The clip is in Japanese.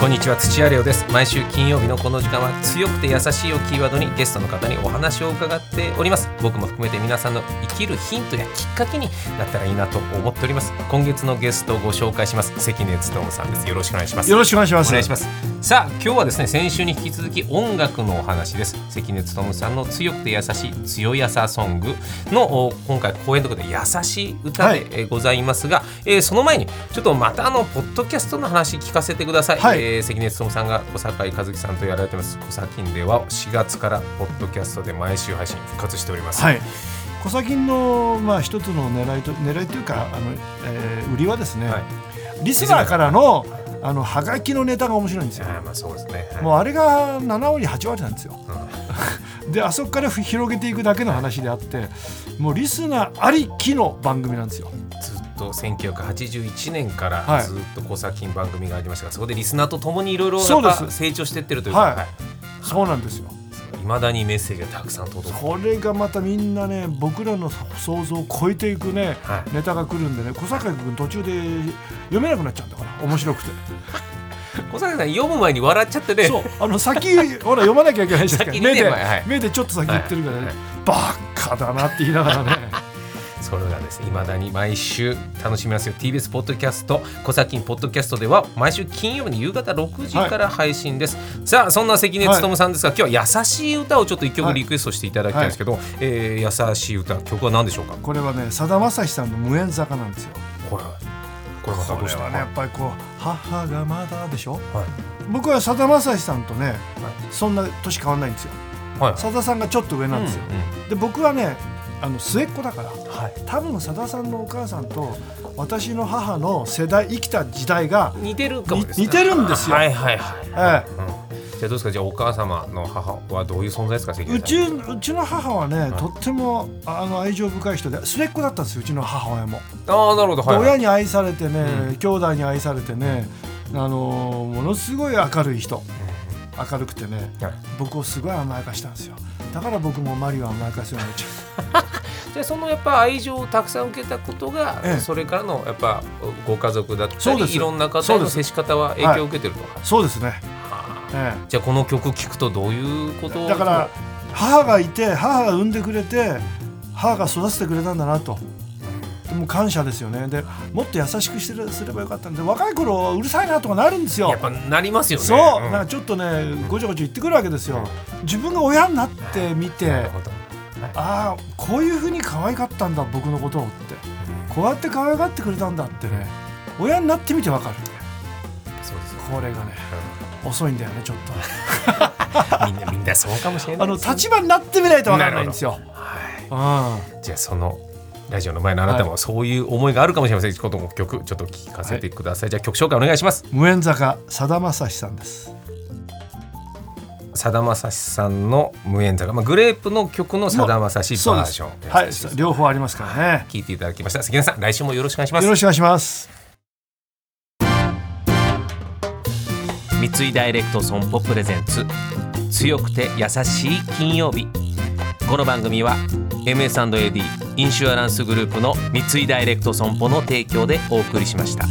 こんにちは土屋レオです。毎週金曜日のこの時間は強くて優しいをキーワードにゲストの方にお話を伺っております。僕も含めて皆さんの生きるヒントやきっかけになったらいいなと思っております。今月のゲストをご紹介します。関根勤さんです。よろしくお願いします。よろしくお願いします。お願いします。さあ今日はですね先週に引き続き音楽のお話です。関根勤さんの強くて優しい強やさソングのお今回公演ということで優しい歌はい。でえーございますが、えーその前にちょっとまたあのポッドキャストの話聞かせてください、はいえー関根勤さんが小坂井和樹さんとやられてます小崎では4月からポッドキャストで毎週配信復活しております、はい。小崎のまあ一つの狙いと狙いというかあの、えー売りはですね、はいリスナーからのあのハガキのネタが面白いんですよ。まあそうですね、はいもうあれが7割8割なんですよ。であそこから広げていくだけの話であってもうリスナーありきの番組なんですよ。と1981年からはい。ずっと小作品番組がありましたが、そこでリスナーとともにいろいろ成長していってるというか、はい。はい。そうなんですよ。未だにメッセージがたくさん届く。これがまたみんなね僕らの想像を超えていくね、はい。ネタが来るんでね小坂井君途中で読めなくなっちゃうんだから面白くて。小坂さん読む前に笑っちゃってね。あの先ほら読まなきゃいけないじゃないですか。目で、ねはい。目でちょっと先言ってるからね、はい。バカだなって言いながらねそれがですね、未だに毎週楽しみますよ。TBS ポッドキャスト、小作品ポッドキャストでは毎週金曜日の夕方6時から配信です。さあ、そんな関根勤さんですが、今日は優しい歌をちょっと一曲リクエストしていただきたいんですけど、えー優しい歌、曲は何でしょうか？これはねさだまさしさんの「無縁坂」なんですよ。これ、これまたどうしたこれはねやっぱりこう「母がまだ」でしょ？はい。僕はさだまさしさんとねそんな年変わんないんですよ。はい。さださんがちょっと上なんですよ、で僕はねあの末っ子だからはい。多分さださんのお母さんと私の母の世代生きた時代が、似てるかもですね。に似てるんですよ。はいはいはい。えじゃあどうですかじゃあお母様の母はどういう存在ですかうちうちの母はね、い。とってもあの愛情深い人で末っ子だったんですようちの母親も、ああなるほど。はい、はい、親に愛されてね、うん。兄弟に愛されてね、あのーものすごい明るい人。明るくてねはい。僕をすごい甘やかしたんですよだから僕もマリを甘やかすようになっちゃじゃあそのやっぱ愛情をたくさん受けたことが、ええ。それからのやっぱご家族だったりいろんな方への接し方は影響を受けてると、うそうですね、はあ。えじゃあこの曲聴くとどういうことだから母がいて母が産んでくれて母が育ててくれたんだなとでも感謝ですよね。でもっと優しくしてるすればよかったんで若い頃うるさいなとかなるんですよ。やっぱなりますよね。そう、ん。なんかちょっとねごちゃごちゃ言ってくるわけですよ。自分が親になってみてなるほどああこういうふうに可愛かったんだ僕のことをって。こうやって可愛がってくれたんだってね。親になってみてわかる。そうですよこれがね遅いんだよねちょっと。みんなみんなそうかもしれなあのいですね。立場になってみないとわかんないんですよ。はい。うん。じゃあそのラジオの前のあなたもそういう思いがあるかもしれません、この曲ちょっと聞かせてください、じゃあ曲紹介お願いします。無縁坂さだまさしさんです。さだまさしさんの無縁坂、まあ、グレープの曲のさだまさしバージョンはい両方ありますからね。聞いていただきました。関根さん来週もよろしくお願いします。よろしくお願いします。三井ダイレクト損保プレゼンツ。強くて優しい金曜日。この番組は MS&AD インシュアランスグループの三井ダイレクト損保の提供でお送りしました。